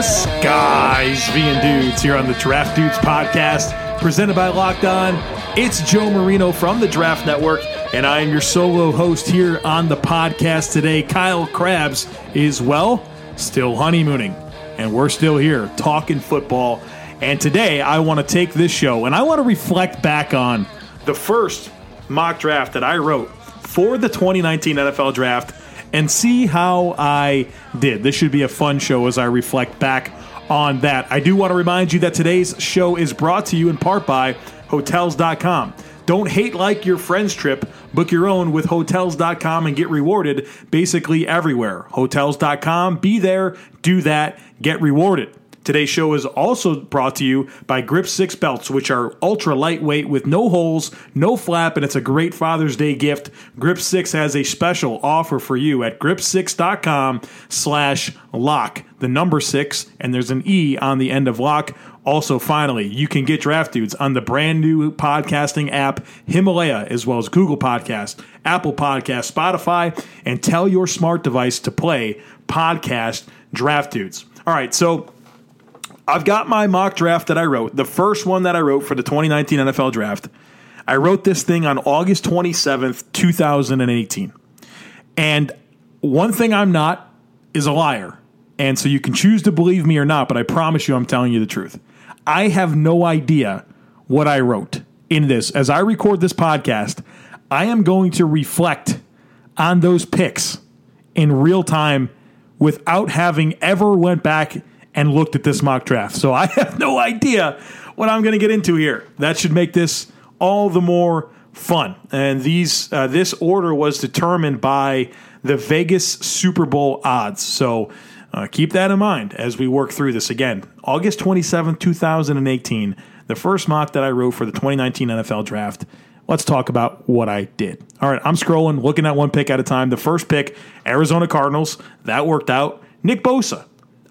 This? Guys being dudes here on the Draft Dudes podcast, presented by Locked On. It's Joe Marino from the Draft Network, and I am your solo host here on the podcast today. Kyle Crabbs is, well, still honeymooning, and we're still here talking football. And today I want to take this show and I want to reflect back on the first mock draft that I wrote for the 2019 NFL Draft and see how I did. This should be a fun show as I reflect back on that. I do want to remind you that today's show is brought to you in part by Hotels.com. Don't hate like your friend's trip. Book your own with Hotels.com and get rewarded basically everywhere. Hotels.com, be there, do that, get rewarded. Today's show is also brought to you by Grip 6 belts, which are ultra lightweight with no holes, no flap, and it's a great Father's Day gift. Grip 6 has a special offer for you at grip6.com slash lock, the number 6, and there's an E on the end of lock. Also, finally, you can get Draft Dudes on the brand new podcasting app Himalaya, as well as Google Podcast, Apple Podcast, Spotify, and tell your smart device to play podcast Draft Dudes. All right, so I've got my mock draft that I wrote, the first one that I wrote for the 2019 NFL Draft. I wrote this thing on August 27th, 2018. And one thing I'm not is a liar. And so you can choose to believe me or not, but I promise you I'm telling you the truth. I have no idea what I wrote in this. As I record this podcast, I am going to reflect on those picks in real time without having ever went back and looked at this mock draft. So I have no idea what I'm going to get into here. That should make this all the more fun. And these uh, this order was determined by the Vegas Super Bowl odds. So uh, keep that in mind as we work through this again. August 27, 2018, the first mock that I wrote for the 2019 NFL Draft. Let's talk about what I did. All right, I'm scrolling, looking at one pick at a time. The first pick, Arizona Cardinals, that worked out. Nick Bosa,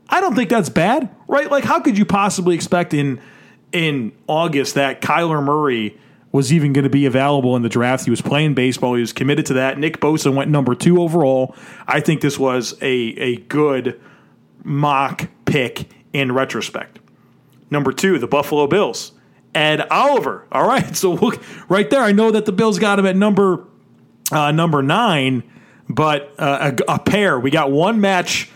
I don't think that's bad, right? Like, how could you possibly expect in in August that Kyler Murray was even going to be available in the draft? He was playing baseball. He was committed to that. Nick Bosa went number two overall. I think this was a a good mock pick in retrospect. Number two, the Buffalo Bills. Ed Oliver. All right, so look right there. I know that the Bills got him at number uh, number nine, but uh, a, a pair. We got one match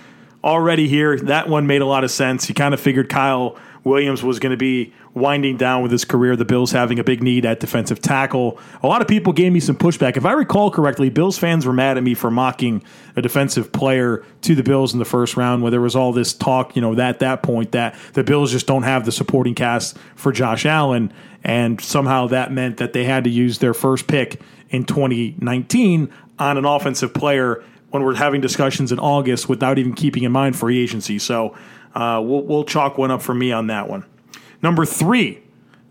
already here. That one made a lot of sense. He kind of figured Kyle Williams was going to be winding down with his career. The Bills having a big need at defensive tackle. A lot of people gave me some pushback. If I recall correctly, Bills fans were mad at me for mocking a defensive player to the Bills in the first round, where there was all this talk, you know, at that point that the Bills just don't have the supporting cast for Josh Allen. And somehow that meant that they had to use their first pick in 2019 on an offensive player when we're having discussions in August without even keeping in mind free agency. So uh, we'll, we'll chalk one up for me on that one. Number three,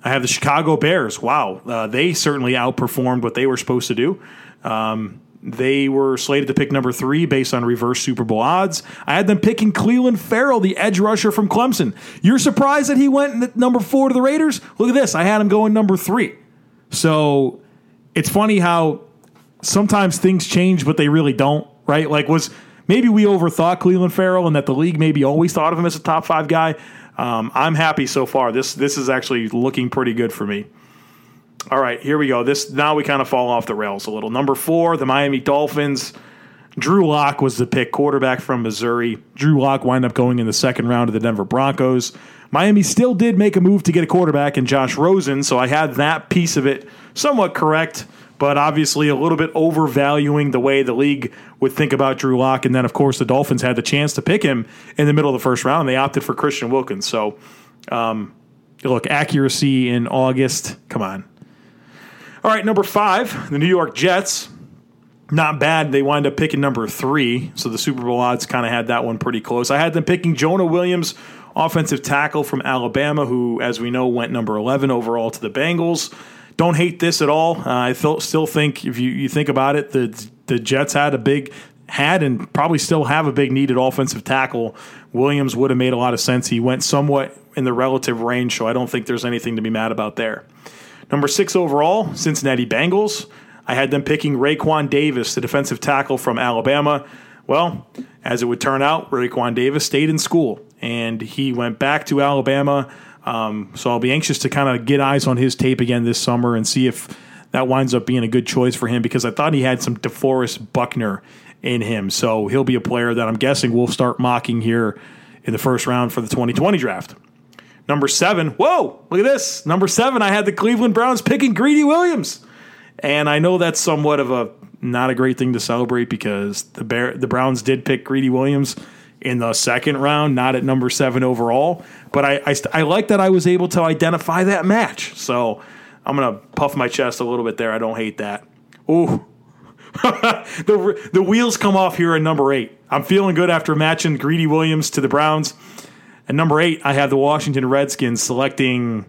I have the Chicago Bears. Wow, uh, they certainly outperformed what they were supposed to do. Um, they were slated to pick number three based on reverse Super Bowl odds. I had them picking Clelin Ferrell, the edge rusher from Clemson. You're surprised that he went number four to the Raiders? Look at this. I had him going number three. So it's funny how sometimes things change, but they really don't right? Like, was maybe we overthought Clelin Ferrell and that the league maybe always thought of him as a top five guy. Um, I'm happy so far. This this is actually looking pretty good for me. All right, here we go. This now we kind of fall off the rails a little. Number four, the Miami Dolphins. Drew Lock was the pick, quarterback from Missouri. Drew Lock wind up going in the second round of the Denver Broncos. Miami still did make a move to get a quarterback in Josh Rosen, so I had that piece of it somewhat correct but obviously a little bit overvaluing the way the league would think about Drew Lock. And then, of course, the Dolphins had the chance to pick him in the middle of the first round. And they opted for Christian Wilkins. So, um, look, accuracy in August. Come on. All right, number five, the New York Jets. not bad. They wind up picking number three, so the Super Bowl odds kind of had that one pretty close. I had them picking Jonah Williams, offensive tackle from Alabama, who, as we know, went number 11 overall to the Bengals. Don't hate this at all. Uh, I still think, if you, you think about it, the the Jets had a big had and probably still have a big needed offensive tackle. Williams would have made a lot of sense. He went somewhat in the relative range, so I don't think there's anything to be mad about there. Number six overall, Cincinnati Bengals. I had them picking Raekwon Davis, the defensive tackle from Alabama. Well, as it would turn out, Raekwon Davis stayed in school and he went back to Alabama. Um, so I'll be anxious to kind of get eyes on his tape again this summer and see if that winds up being a good choice for him because I thought he had some DeForest Buckner in him. So he'll be a player that I'm guessing we'll start mocking here in the first round for the 2020 draft. Number seven, whoa, look at this. Number seven, I had the Cleveland Browns picking Greedy Williams. And I know that's somewhat of a not a great thing to celebrate because the Bear, the Browns did pick Greedy Williams in the second round, not at number seven overall. But I, I, I like that I was able to identify that match. So I'm gonna puff my chest a little bit there. I don't hate that. Ooh, the the wheels come off here at number eight. I'm feeling good after matching Greedy Williams to the Browns. At number eight, I have the Washington Redskins selecting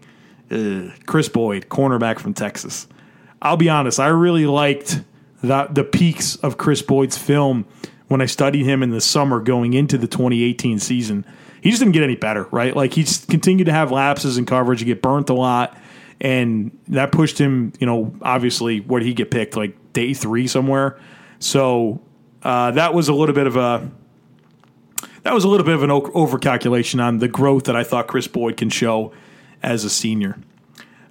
uh, Kris Boyd, cornerback from Texas. I'll be honest, I really liked the, the peaks of Kris Boyd's film when I studied him in the summer going into the 2018 season. He just didn't get any better, right? Like he just continued to have lapses in coverage, he get burnt a lot, and that pushed him, you know, obviously where did he get picked? Like day three somewhere. So uh, that was a little bit of a that was a little bit of an overcalculation on the growth that I thought Kris Boyd can show as a senior.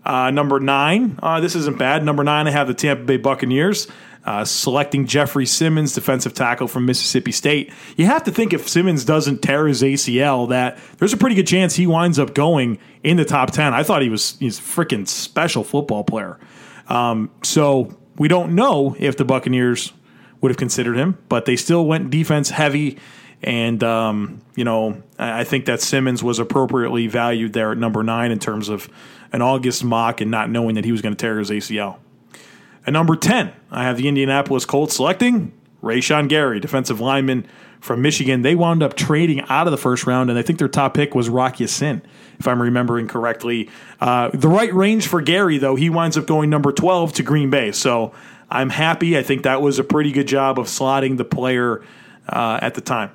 Uh, number nine, uh, this isn't bad. Number nine, I have the Tampa Bay Buccaneers uh, selecting Jeffery Simmons, defensive tackle from Mississippi State. You have to think if Simmons doesn't tear his ACL, that there's a pretty good chance he winds up going in the top ten. I thought he was he's a freaking special football player. Um, so we don't know if the Buccaneers would have considered him, but they still went defense heavy. And, um, you know, I think that Simmons was appropriately valued there at number nine in terms of an August mock and not knowing that he was going to tear his ACL. At number 10, I have the Indianapolis Colts selecting Rashan Gary, defensive lineman from Michigan. They wound up trading out of the first round, and I think their top pick was Rock Ya-Sin, if I'm remembering correctly. Uh, the right range for Gary, though, he winds up going number 12 to Green Bay. So I'm happy. I think that was a pretty good job of slotting the player uh, at the time.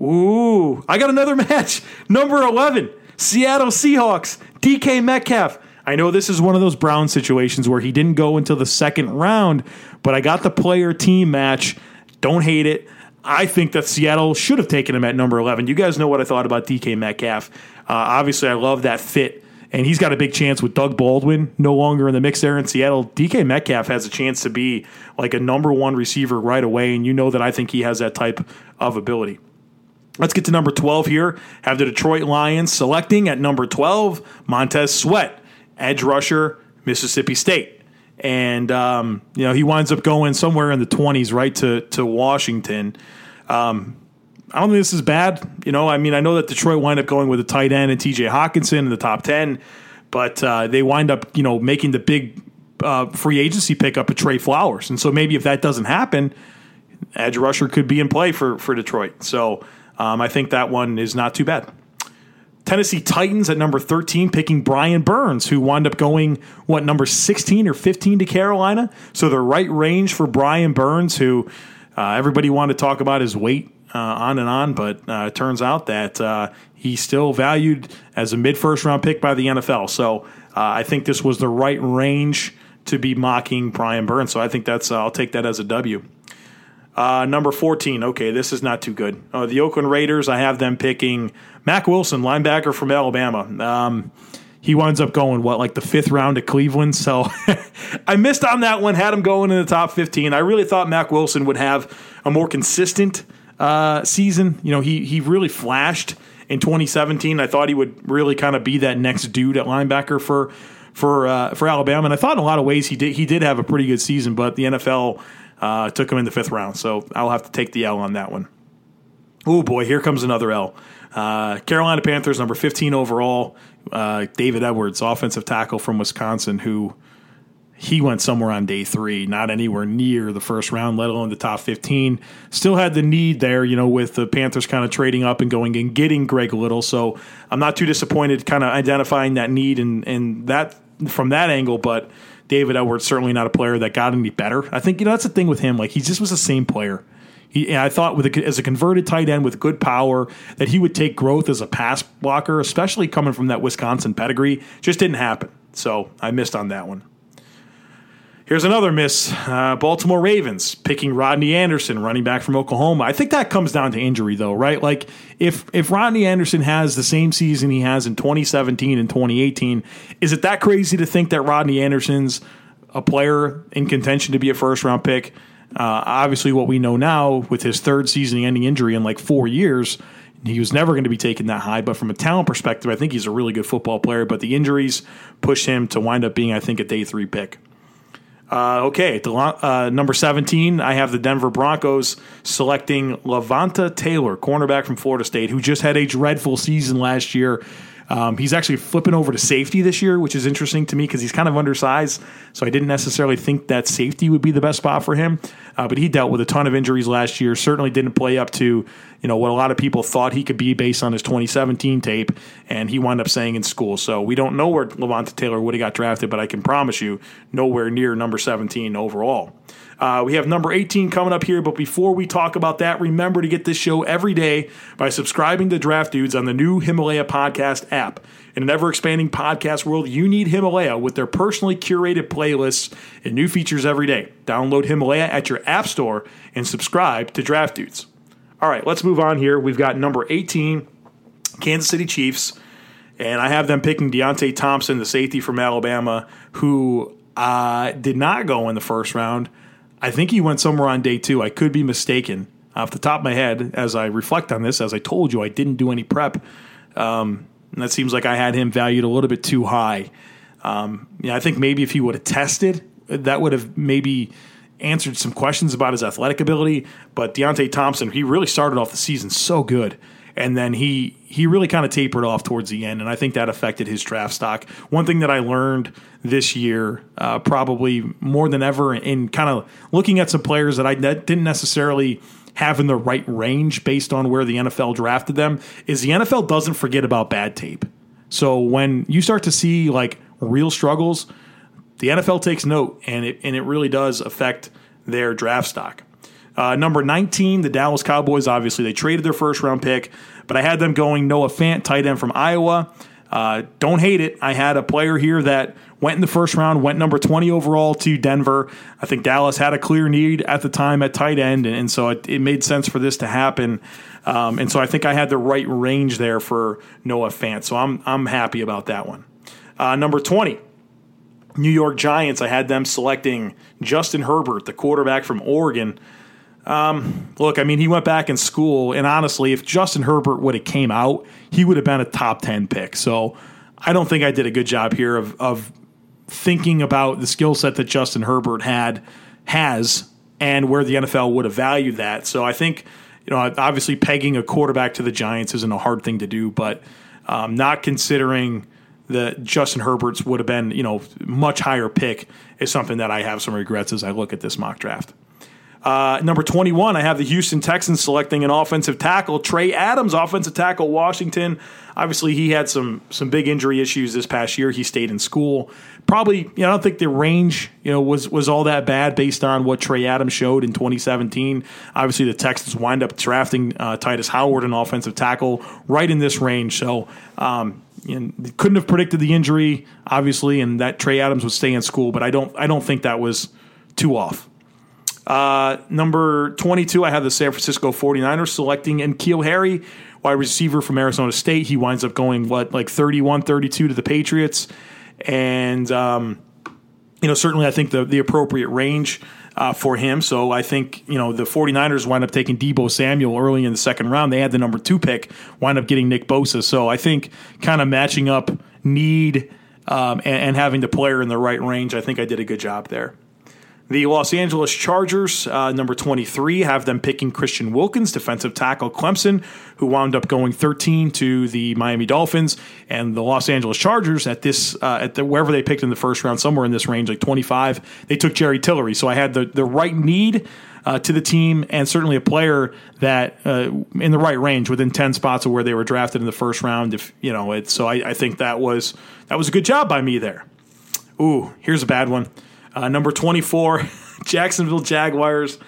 Ooh, I got another match. Number 11, Seattle Seahawks, DK Metcalf. I know this is one of those Brown situations where he didn't go until the second round, but I got the player team match. Don't hate it. I think that Seattle should have taken him at number 11. You guys know what I thought about DK Metcalf. Uh, obviously, I love that fit, and he's got a big chance with Doug Baldwin no longer in the mix there in Seattle. DK Metcalf has a chance to be like a number one receiver right away, and you know that I think he has that type of ability. Let's get to number 12 here. Have the Detroit Lions selecting at number 12 Montez Sweat, edge rusher, Mississippi State. And, um, you know, he winds up going somewhere in the 20s right to, to Washington. Um, I don't think this is bad. You know, I mean, I know that Detroit wind up going with a tight end and TJ Hockenson in the top 10, but uh, they wind up, you know, making the big uh, free agency pickup of Trey Flowers. And so maybe if that doesn't happen, edge rusher could be in play for, for Detroit. So, um, I think that one is not too bad. Tennessee Titans at number 13, picking Brian Burns, who wound up going, what, number 16 or 15 to Carolina? So the right range for Brian Burns, who uh, everybody wanted to talk about his weight uh, on and on, but uh, it turns out that uh, he's still valued as a mid first round pick by the NFL. So uh, I think this was the right range to be mocking Brian Burns. So I think that's, uh, I'll take that as a W. Uh, number 14. Okay, this is not too good. Uh, the Oakland Raiders, I have them picking Mack Wilson, linebacker from Alabama. Um, he winds up going, what, like the fifth round at Cleveland? So I missed on that one, had him going in the top 15. I really thought Mack Wilson would have a more consistent uh, season. You know, he, he really flashed in 2017. I thought he would really kind of be that next dude at linebacker for for uh, for Alabama. And I thought in a lot of ways he did he did have a pretty good season, but the NFL uh, took him in the fifth round, so I'll have to take the L on that one. Oh boy, here comes another L. Uh, Carolina Panthers, number 15 overall. Uh, David Edwards, offensive tackle from Wisconsin, who he went somewhere on day three, not anywhere near the first round, let alone the top 15. Still had the need there, you know, with the Panthers kind of trading up and going and getting Greg Little. So I'm not too disappointed kind of identifying that need and, and that from that angle, but David Edwards certainly not a player that got any better. I think, you know, that's the thing with him. Like he just was the same player. He, I thought with a, as a converted tight end with good power that he would take growth as a pass blocker, especially coming from that Wisconsin pedigree. Just didn't happen. So I missed on that one. Here's another miss. Uh, Baltimore Ravens picking Rodney Anderson, running back from Oklahoma. I think that comes down to injury, though, right? Like if if Rodney Anderson has the same season he has in 2017 and 2018, is it that crazy to think that Rodney Anderson's a player in contention to be a first round pick? Uh, obviously, what we know now with his third season-ending injury in like four years, he was never going to be taken that high. But from a talent perspective, I think he's a really good football player. But the injuries pushed him to wind up being, I think, a day three pick. Uh, okay, the, uh, number 17, I have the Denver Broncos selecting Levonta Taylor, cornerback from Florida State, who just had a dreadful season last year. Um, he's actually flipping over to safety this year, which is interesting to me because he's kind of undersized. So I didn't necessarily think that safety would be the best spot for him. Uh, but he dealt with a ton of injuries last year. Certainly didn't play up to you know what a lot of people thought he could be based on his 2017 tape, and he wound up saying in school. So we don't know where Levonta Taylor would have got drafted, but I can promise you, nowhere near number 17 overall. Uh, we have number 18 coming up here, but before we talk about that, remember to get this show every day by subscribing to Draft Dudes on the new Himalaya podcast app. In an ever expanding podcast world, you need Himalaya with their personally curated playlists and new features every day. Download Himalaya at your app store and subscribe to Draft Dudes. All right, let's move on here. We've got number 18, Kansas City Chiefs, and I have them picking Deionte Thompson, the safety from Alabama, who uh, did not go in the first round. I think he went somewhere on day two. I could be mistaken. Off the top of my head, as I reflect on this, as I told you, I didn't do any prep. Um, and that seems like I had him valued a little bit too high. Um, yeah, I think maybe if he would have tested, that would have maybe answered some questions about his athletic ability. But Deionte Thompson, he really started off the season so good and then he he really kind of tapered off towards the end, and I think that affected his draft stock. One thing that I learned this year, uh, probably more than ever, in kind of looking at some players that I didn't necessarily have in the right range based on where the NFL drafted them, is the NFL doesn't forget about bad tape. So when you start to see like real struggles, the NFL takes note, and it and it really does affect their draft stock. Uh, number 19, the Dallas Cowboys. Obviously, they traded their first round pick, but I had them going Noah Fant, tight end from Iowa. Uh, don't hate it. I had a player here that went in the first round, went number 20 overall to Denver. I think Dallas had a clear need at the time at tight end, and, and so it, it, made sense for this to happen. Um, and so I think I had the right range there for Noah Fant. So I'm, I'm happy about that one. Uh, number 20, New York Giants. I had them selecting Justin Herbert, the quarterback from Oregon. Um, look, I mean, he went back in school, and honestly, if Justin Herbert would have came out, he would have been a top ten pick. So I don't think I did a good job here of, of thinking about the skill set that Justin Herbert had has and where the NFL would have valued that. So I think you know, obviously pegging a quarterback to the Giants isn't a hard thing to do, but um, not considering that Justin Herbert's would have been you know much higher pick is something that I have some regrets as I look at this mock draft. Uh, number 21, I have the Houston Texans selecting an offensive tackle, Trey Adams, offensive tackle, Washington. Obviously, he had some some big injury issues this past year. He stayed in school. Probably, you know, I don't think the range, you know, was was all that bad based on what Trey Adams showed in 2017. Obviously, the Texans wind up drafting uh, Tytus Howard, an offensive tackle, right in this range. So, um, know, couldn't have predicted the injury, obviously, and that Trey Adams would stay in school. But I don't I don't think that was too off. Uh, number 22, I have the San Francisco 49ers selecting N'Keal Harry, wide receiver from Arizona State. He winds up going, what, like 31 32 to the Patriots. And, um, you know, certainly I think the, the appropriate range uh, for him. So I think, you know, the 49ers wind up taking Deebo Samuel early in the second round. They had the number two pick, wind up getting Nick Bosa. So I think kind of matching up need um, and, and having the player in the right range, I think I did a good job there. The Los Angeles Chargers, uh, number 23, have them picking Christian Wilkins, defensive tackle Clemson, who wound up going 13 to the Miami Dolphins. And the Los Angeles Chargers, at this, uh, at the, wherever they picked in the first round, somewhere in this range, like 25, they took Jerry Tillery. So I had the, the right need uh, to the team and certainly a player that uh, in the right range within 10 spots of where they were drafted in the first round. If, you know, it, so I, I think that was, that was a good job by me there. Ooh, here's a bad one. Uh, number 24, Jacksonville Jaguars.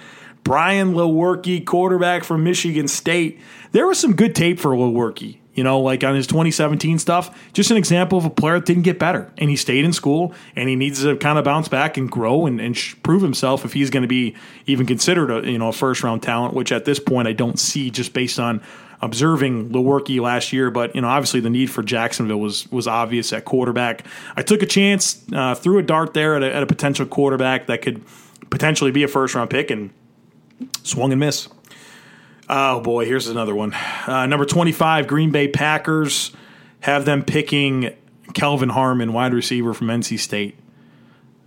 Brian Lewerke, quarterback from Michigan State. There was some good tape for Lewerke, you know, like on his 2017 stuff. Just an example of a player that didn't get better. And he stayed in school and he needs to kind of bounce back and grow and, and prove himself if he's going to be even considered a, you know, a first round talent, which at this point I don't see just based on observing Lewerke last year, but you know, obviously the need for Jacksonville was was obvious at quarterback. I took a chance, uh, threw a dart there at a, at a potential quarterback that could potentially be a first round pick, and swung and miss. Oh boy, here's another one. Uh, number twenty five, Green Bay Packers have them picking Kelvin Harmon, wide receiver from NC State.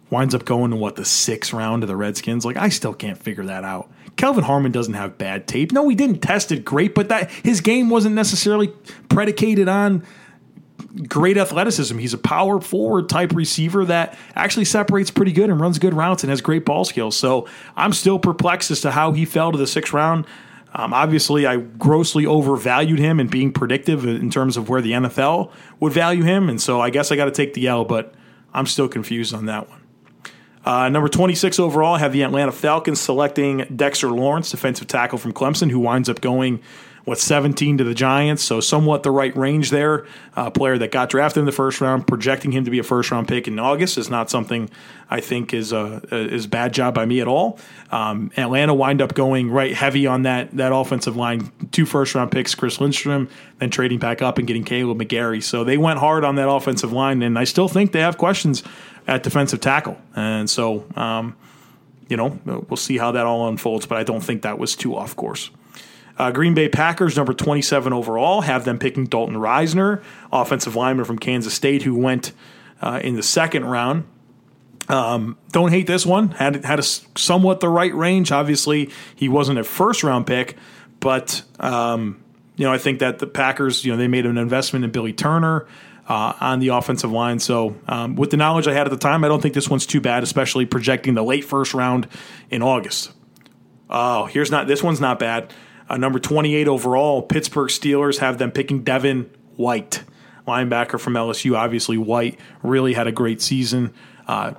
Winds up going to what the sixth round of the Redskins. Like I still can't figure that out. Kelvin Harmon doesn't have bad tape. No, he didn't test it great, but that his game wasn't necessarily predicated on great athleticism. He's a power forward type receiver that actually separates pretty good and runs good routes and has great ball skills. So I'm still perplexed as to how he fell to the sixth round. Um, obviously, I grossly overvalued him and being predictive in terms of where the NFL would value him. And so I guess I got to take the L, but I'm still confused on that one. Uh, number 26 overall, have the Atlanta Falcons selecting Dexter Lawrence, defensive tackle from Clemson, who winds up going what 17 to the Giants, so somewhat the right range there. A uh, player that got drafted in the first round, projecting him to be a first round pick in August is not something I think is a is bad job by me at all. Um, Atlanta wind up going right heavy on that that offensive line, two first round picks, Chris Lindstrom, then trading back up and getting Kaleb McGary. So they went hard on that offensive line, and I still think they have questions at defensive tackle. And so, um, you know, we'll see how that all unfolds, but I don't think that was too off course. Uh, Green Bay Packers, number 27 overall, have them picking Dalton Risner, offensive lineman from Kansas State, who went uh, in the second round. Um, don't hate this one. Had had a somewhat the right range. Obviously, he wasn't a first round pick, but um, you know I think that the Packers, you know, they made an investment in Billy Turner uh, on the offensive line. So, um, with the knowledge I had at the time, I don't think this one's too bad, especially projecting the late first round in August. Oh, here's not this one's not bad. Uh, number 28 overall, Pittsburgh Steelers have them picking Devin White, linebacker from LSU. Obviously, White really had a great season. Uh,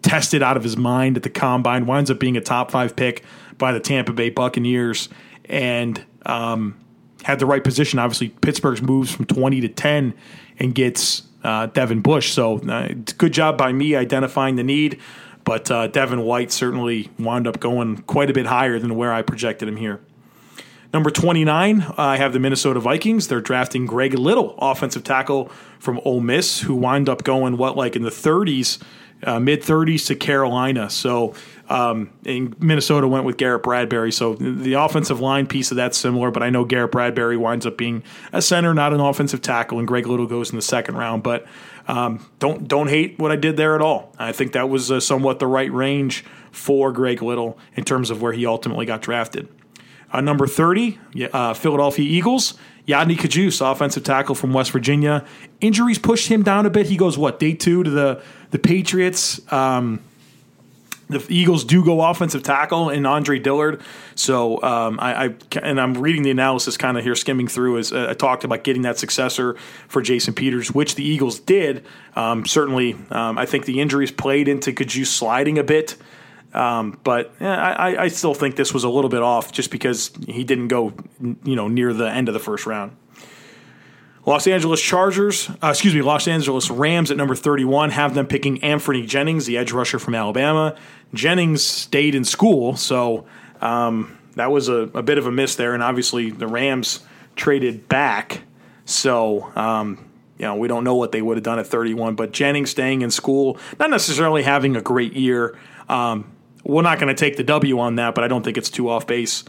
tested out of his mind at the combine, winds up being a top five pick by the Tampa Bay Buccaneers, and um, had the right position. Obviously, Pittsburgh's moves from 20 to 10 and gets uh, Devin Bush. So uh, good job by me identifying the need. But uh, Devin White certainly wound up going quite a bit higher than where I projected him here. Number 29, I have the Minnesota Vikings. They're drafting Greg Little, offensive tackle from Ole Miss, who wound up going, what, like in the 30s, uh, mid 30s to Carolina. So um, and Minnesota went with Garrett Bradbury. So the offensive line piece of that's similar, but I know Garrett Bradbury winds up being a center, not an offensive tackle, and Greg Little goes in the second round. But um, don't don't hate what I did there at all. I think that was uh, somewhat the right range for Greg Little in terms of where he ultimately got drafted. Uh, number 30, uh, Philadelphia Eagles. Yodny Cajuste, offensive tackle from West Virginia. Injuries pushed him down a bit. He goes, what, day two to the, the Patriots? Um, the Eagles do go offensive tackle in Andre Dillard. So um, I, I, and I'm reading the analysis kind of here, skimming through as uh, I talked about getting that successor for Jason Peters, which the Eagles did. Um, certainly, um, I think the injuries played into Cajuste sliding a bit. Um, but yeah, I, I still think this was a little bit off just because he didn't go, you know, near the end of the first round. Los Angeles Chargers, uh, excuse me, Los Angeles Rams at number 31 have them picking Anfernee Jennings, the edge rusher from Alabama. Jennings stayed in school, so um, that was a, a, bit of a miss there. And obviously, the Rams traded back, so um, you know we don't know what they would have done at 31. But Jennings staying in school, not necessarily having a great year. Um, we're not going to take the W on that, but I don't think it's too off base.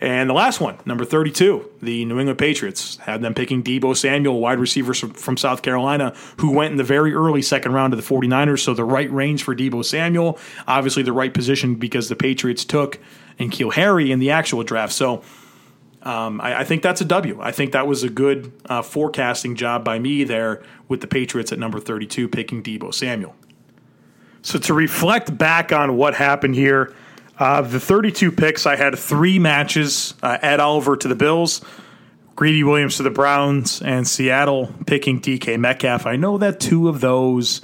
And the last one, number 32, the New England Patriots had them picking Deebo Samuel, wide receiver from South Carolina, who went in the very early second round of the 49ers. So the right range for Deebo Samuel, obviously the right position because the Patriots took N'Keal Harry in the actual draft. So um, I, I, think that's a W. I think that was a good uh, forecasting job by me there with the Patriots at number 32 picking Deebo Samuel. So to reflect back on what happened here, uh, the 32 picks, I had three matches uh, Ed Oliver to the Bills, Greedy Williams to the Browns, and Seattle picking DK Metcalf. I know that two of those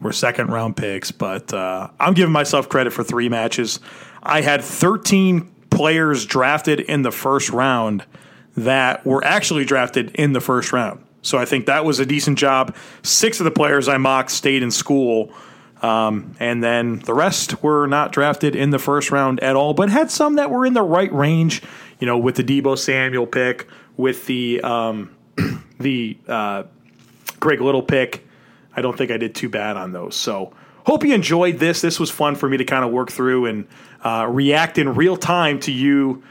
were second round picks, but uh, I'm giving myself credit for three matches. I had 13 players drafted in the first round that were actually drafted in the first round. So I think that was a decent job. Six of the players I mocked stayed in school um, and then the rest were not drafted in the first round at all, but had some that were in the right range. You know, with the Deebo Samuel pick, with the um, the uh, Greg Little pick. I don't think I did too bad on those. So hope you enjoyed this. This was fun for me to kind of work through and uh, react in real time to you.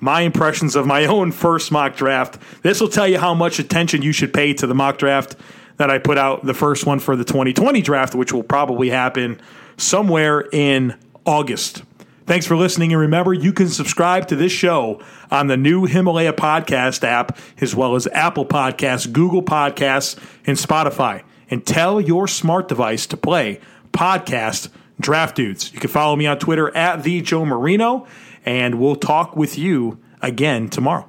My impressions of my own first mock draft. This will tell you how much attention you should pay to the mock draft that I put out the first one for the 2020 draft, which will probably happen somewhere in August. Thanks for listening. And remember, you can subscribe to this show on the new Himalaya podcast app, as well as Apple Podcasts, Google Podcasts, and Spotify. And tell your smart device to play podcast Draft Dudes. You can follow me on Twitter at the Joe Marino, and we'll talk with you again tomorrow.